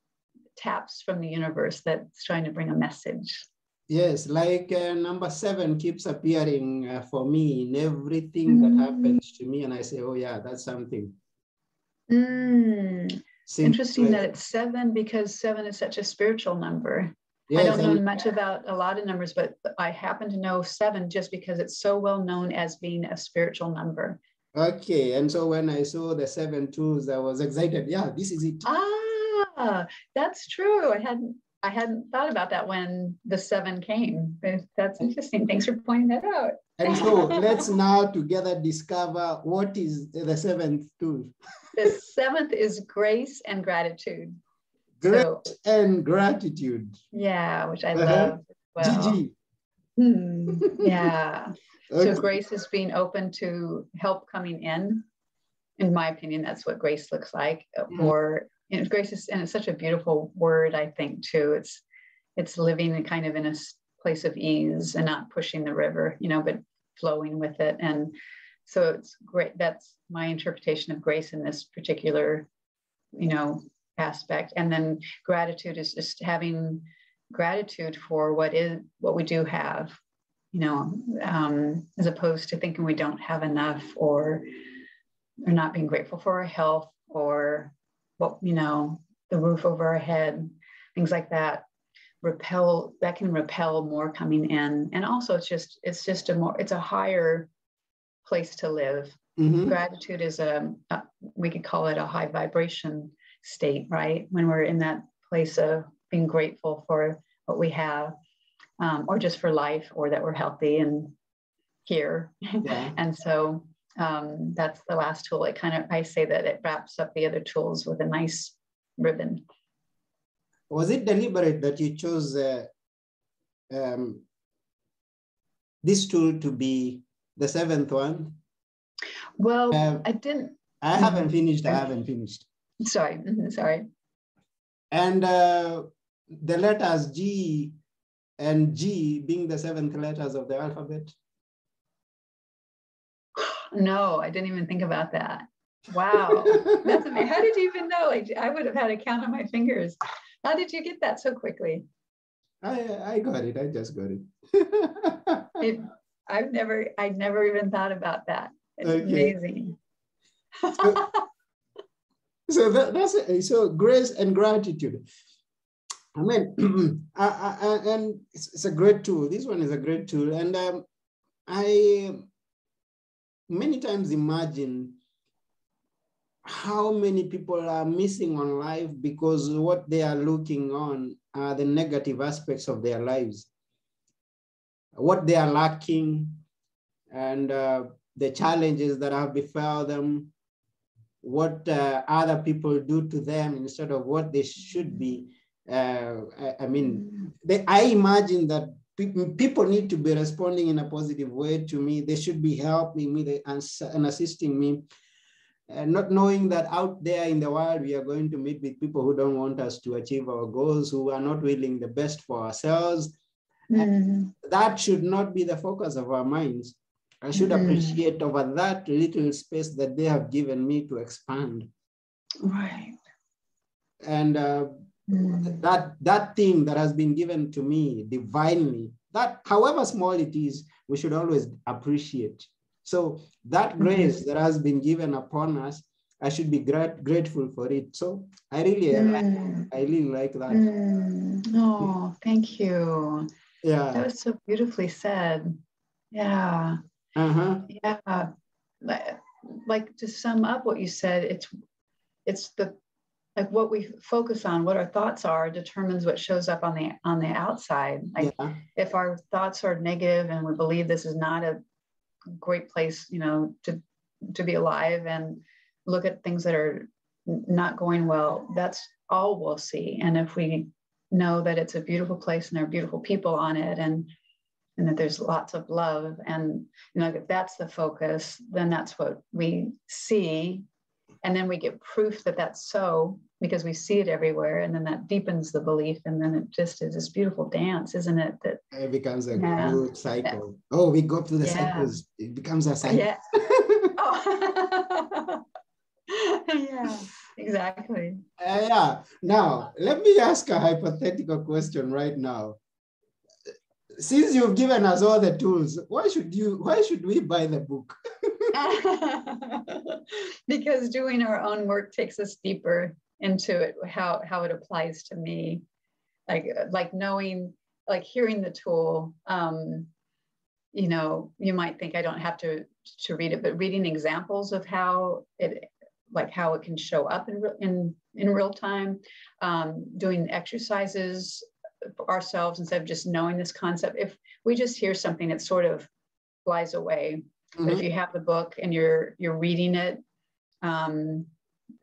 taps from the universe that's trying to bring a message. Yes, like uh, number seven keeps appearing uh, for me in everything mm. that happens to me, and I say, "Oh yeah, that's something." Mm. Interesting that it's seven because seven is such a spiritual number. Yes, I don't know and, much about a lot of numbers, but I happen to know seven just because it's so well known as being a spiritual number. Okay, and so when I saw the seven twos, I was excited. Yeah, this is it. Ah, that's true. I hadn't I hadn't thought about that when the seven came. That's interesting. Thanks for pointing that out. And so let's now together discover what is the seventh tool. The seventh is grace and gratitude. Grace so, and gratitude. Yeah, which I uh-huh. love. Well. Gigi. Hmm, yeah. (laughs) okay. So grace is being open to help coming in. In my opinion, that's what grace looks like. Mm-hmm. Or you know, grace is, and it's such a beautiful word, I think, too. It's it's living kind of in a place of ease and not pushing the river, you know, but flowing with it. And so it's great. That's my interpretation of grace in this particular, you know, aspect. And then gratitude is just having gratitude for what is what we do have, you know, um, as opposed to thinking we don't have enough or or not being grateful for our health or what you know the roof over our head things like that repel that can repel more coming in and also it's just it's just a more it's a higher place to live mm-hmm. gratitude is a, a, we could call it a high vibration state right when we're in that place of being grateful for what we have um, or just for life or that we're healthy and here yeah. (laughs) and so um, that's the last tool. It kind of, I say that it wraps up the other tools with a nice ribbon. Was it deliberate that you chose uh, um, this tool to be the seventh one? Well, uh, I didn't. I haven't finished. I haven't finished. Sorry, mm-hmm, sorry. And uh, the letters G and G being the seventh letters of the alphabet. No, I didn't even think about that. Wow. That's amazing. How did you even know? Like, I would have had a count on my fingers. How did you get that so quickly? I, I got it. I just got it. (laughs) it I've never, I never even thought about that. It's okay. amazing. so, so that, that's it. So grace and gratitude. I mean, (clears throat) and it's, it's, a great tool. This one is a great tool. And um, I many times imagine how many people are missing on life because what they are looking on are the negative aspects of their lives, what they are lacking, and uh, the challenges that have befell them, what uh, other people do to them instead of what they should be. Uh, I, I, mean, they, I imagine that people need to be responding in a positive way to me. They should be helping me and assisting me. And not knowing that out there in the world, we are going to meet with people who don't want us to achieve our goals, who are not willing the best for ourselves. Mm. That should not be the focus of our minds. I should mm. appreciate over that little space that they have given me to expand. Right. And uh, Mm. That, that thing that has been given to me divinely, that however small it is, we should always appreciate. So that mm-hmm. grace mm. that has been given upon us, I should be grat- grateful for it. So I really, mm. I, really like that. Mm. Oh, thank you. Yeah. That was so beautifully said. Yeah. Uh-huh. Yeah. Like to sum up what you said, it's it's the like what we focus on what our thoughts are determines what shows up on the on the outside like yeah. if our thoughts are negative and we believe this is not a great place you know to to be alive and look at things that are not going well that's all we'll see and if we know that it's a beautiful place and there are beautiful people on it and and that there's lots of love. And you know, if that's the focus, then that's what we see. And then we get proof that that's so because we see it everywhere. And then that deepens the belief. And then it just is this beautiful dance, isn't it? That it becomes a yeah. good cycle. Yeah. Oh, we go through the yeah. cycles. It becomes a cycle. Yeah. (laughs) oh. (laughs) yeah, exactly. Uh, yeah. Now, let me ask a hypothetical question right now since you've given us all the tools, why should you? Why should we buy the book? (laughs) (laughs) because doing our own work takes us deeper into it, how how it applies to me, like like knowing, like hearing the tool. Um, you know, you might think I don't have to to read it, but reading examples of how it like how it can show up in in in real time, um, doing exercises ourselves instead of just knowing this concept. If we just hear something, it sort of flies away. Mm-hmm. But if mm-hmm. you have the book and you're you're reading it, um,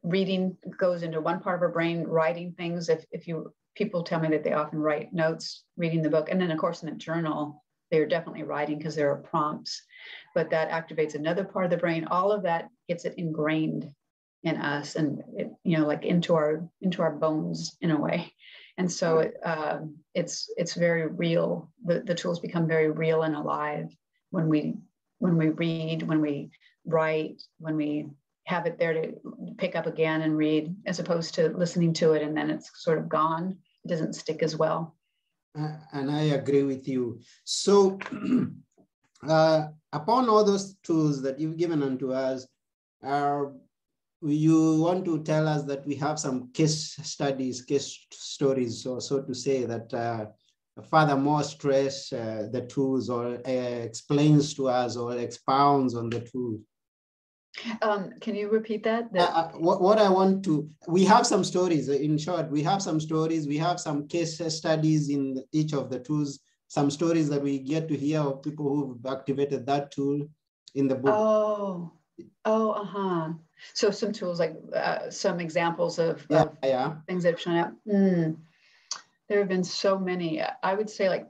reading goes into one part of our brain. Writing things. If if you people tell me that they often write notes reading the book, and then of course in a journal they're definitely writing because there are prompts, but that activates another part of the brain. All of that gets it ingrained in us and it, you know like into our into our bones in a way and so it, uh, it's it's very real. The, the tools become very real and alive when we when we read, when we write, when we have it there to pick up again and read, as opposed to listening to it and then it's sort of gone. It doesn't stick as well. Uh, and I agree with you. So, (clears throat) uh, upon all those tools that you've given unto us, uh, you want to tell us that we have some case studies, case stories, so so to say that uh, furthermore stress uh, the tools or uh, explains to us or expounds on the tools. Um, can you repeat that? Uh, uh, what, what I want to, we have some stories. In short, we have some stories. We have some case studies in each of the tools. Some stories that we get to hear of people who've activated that tool in the book. Oh, oh, uh huh. So some tools like uh, some examples of, yeah, of yeah. things that have shown up. Mm, there have been so many. I would say like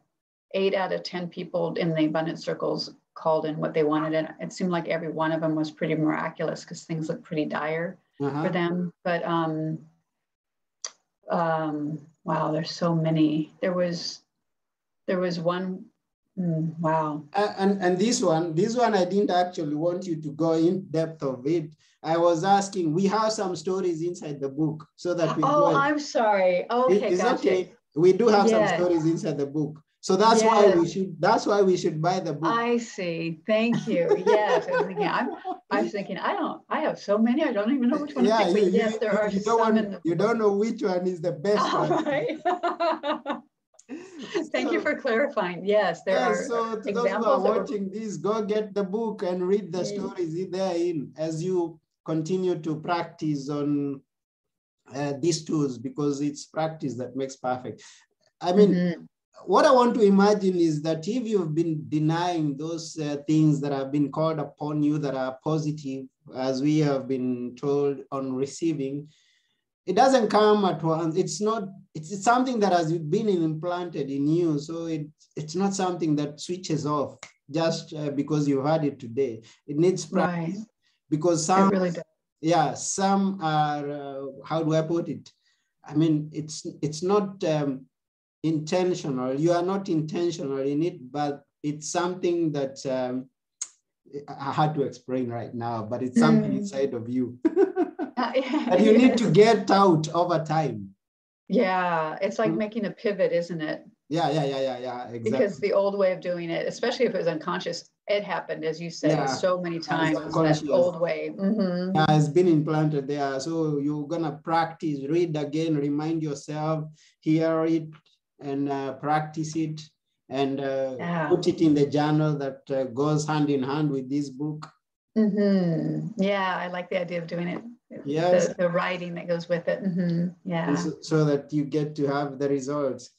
eight out of 10 people in the abundance circles called in what they wanted. And it seemed like every one of them was pretty miraculous because things looked pretty dire uh-huh. for them. But um, um, wow, there's so many. There was, there was one Mm, wow. And and this one, this one, I didn't actually want you to go in depth of it. I was asking. We have some stories inside the book, so that we. Oh, I'm sorry. Okay, is gotcha. Okay? We do have some stories inside the book, so that's yes. why we should. That's why we should buy the book. I see. Thank you. Yes, I was thinking. I'm. I was thinking. I don't. I have so many. I don't even know which one yeah, to pick. You, yes, there you, are you some. Want, the... You don't know which one is the best All one. Right. (laughs) (laughs) Thank so, you for clarifying. Yes, there yeah, are so to those who are watching this, go get the book and read the stories therein as you continue to practice on uh, these tools because it's practice that makes perfect. I mean, mm-hmm. what I want to imagine is that if you've been denying those uh, things that have been called upon you that are positive, as we have been told on receiving, it doesn't come at once. It's not, it's, it's something that has been implanted in you. So it, it's not something that switches off just uh, because you've had it today. It needs practice right. because some, really yeah, some are, uh, how do I put it? I mean, it's, it's not um, intentional. You are not intentional in it, but it's something that um, I had to explain right now, but it's something mm. inside of you. (laughs) (laughs) that you need to get out over time. Yeah, it's like mm-hmm. making a pivot, isn't it? Yeah, yeah, yeah, yeah, yeah. Exactly. Because the old way of doing it, especially if it was unconscious, it happened, as you said, yeah. so many times. That old way. Mm-hmm. Yeah, it's been implanted there. So you're gonna practice, read again, remind yourself, hear it, and uh, practice it, and uh, yeah. put it in the journal that uh, goes hand in hand with this book. Mm-hmm. Yeah, I like the idea of doing it yes. the, the writing that goes with it. Mm-hmm. Yeah. So, so, that you get to have the results.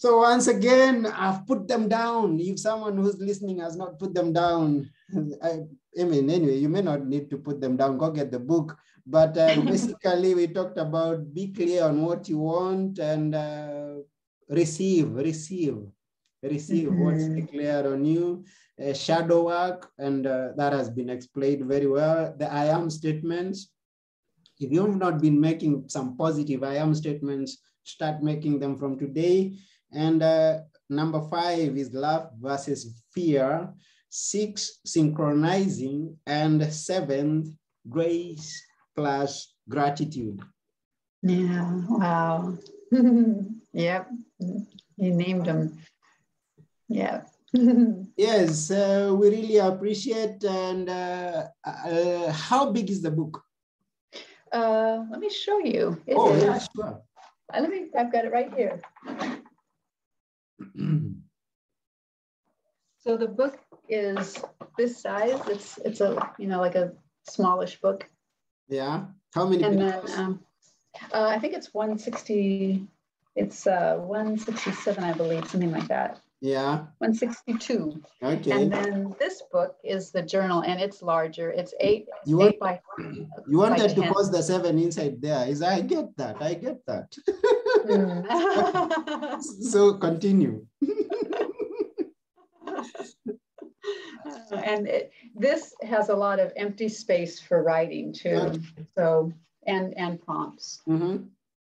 So once again, I've put them down. If someone who's listening has not put them down, (laughs) I, I mean, anyway, you may not need to put them down. Go get the book. But uh, (laughs) basically, we talked about be clear on what you want and uh, receive, receive. receive mm-hmm. what's declared on you, uh, shadow work, and uh, that has been explained very well. The I am statements. If you've not been making some positive I am statements, start making them from today. And uh, number five is love versus fear. Six, synchronizing. And seventh, grace plus gratitude. Yeah, wow. (laughs) yep, you named them. Yeah. (laughs) yes, uh, we really appreciate. And uh, uh, how big is the book? Uh, let me show you. Is oh, it? yeah, sure. Let me, I've got it right here. (clears throat) so the book is this size. It's it's a you know like a smallish book. Yeah. How many? And then um, uh, I think it's 160. It's uh, 167, I believe, something like that. Yeah. 162. Okay. And then this book is the journal, and it's larger. It's eight. You eight want, by. You wanted to post the seven inside there. Is I get that. I get that. Mm. (laughs) so continue. (laughs) and it, this has a lot of empty space for writing too. So and and prompts. Mm-hmm.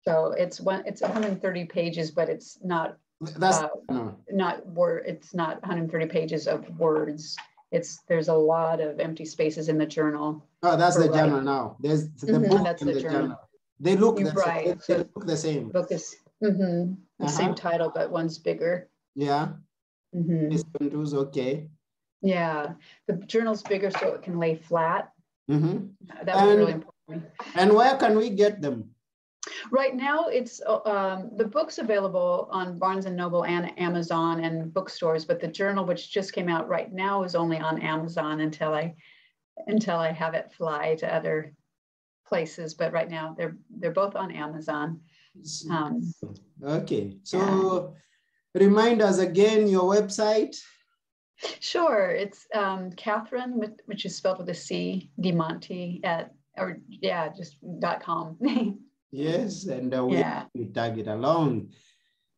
So it's one. It's 130 pages, but it's not that's uh, no. not word. It's not 130 pages of words. It's there's a lot of empty spaces in the journal. Oh, that's the journal now. There's the mm-hmm, book that's the, the journal. journal. They look the right. Same. They, look the same. Book is mm-hmm, the uh-huh. same title, but one's bigger. Yeah. Mm-hmm. This one too is okay. Yeah, the journal's bigger so it can lay flat. Mm-hmm. That was and, really important. And where can we get them? Right now, it's um, the book's available on Barnes and Noble and Amazon and bookstores, but the journal, which just came out right now, is only on Amazon until I until I have it fly to other places. But right now, they're they're both on Amazon. Um, okay, so yeah. remind us again your website. Sure, it's um, Catherine, which is spelled with a C, DeMonte at or yeah, just dot com. (laughs) Yes, and uh, we, yeah. tag it along.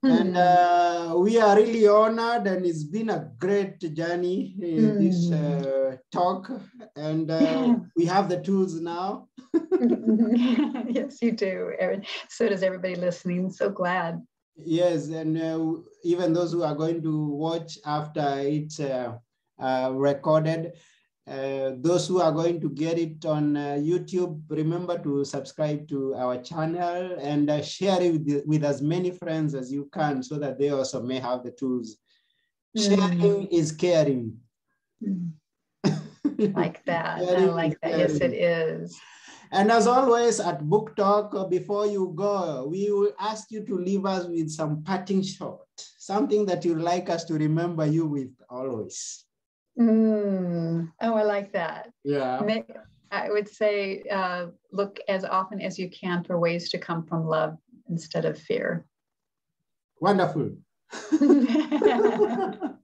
Mm. And uh, we are really honored, and it's been a great journey in mm. this uh, talk. And uh, we have the tools now. (laughs) yes, you do, Erin. So does everybody listening. So glad. Yes, and uh, even those who are going to watch after it's uh, recorded, uh, those who are going to get it on uh, YouTube, remember to subscribe to our channel and uh, share it with, with, as many friends as you can so that they also may have the tools. Mm. Sharing is caring. Mm. (laughs) like that. I like that. Yes, it is. And as always at Book Talk, uh, before you go, we will ask you to leave us with some parting shot, something that you'd like us to remember you with always. Mm. Oh, I like that. Yeah. I would say uh, look as often as you can for ways to come from love instead of fear. Wonderful. (laughs) (laughs)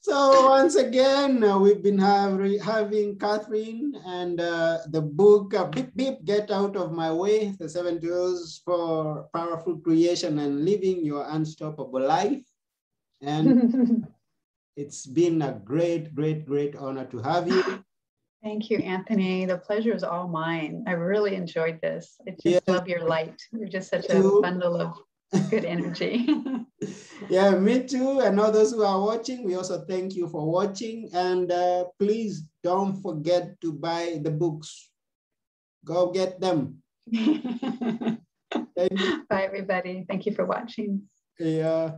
so once again, uh, we've been have, having Catherine and uh, the book uh, Beep Beep, Get Out of My Way, the seven tools for powerful creation and living your unstoppable life. And (laughs) It's been a great, great, great honor to have you. Thank you, Anthony. The pleasure is all mine. I really enjoyed this. I just yeah. love your light. You're just such a bundle of good energy. (laughs) yeah, me too. And all those who are watching, we also thank you for watching. And uh, please don't forget to buy the books. Go get them. (laughs) Bye, everybody. Thank you for watching. Yeah.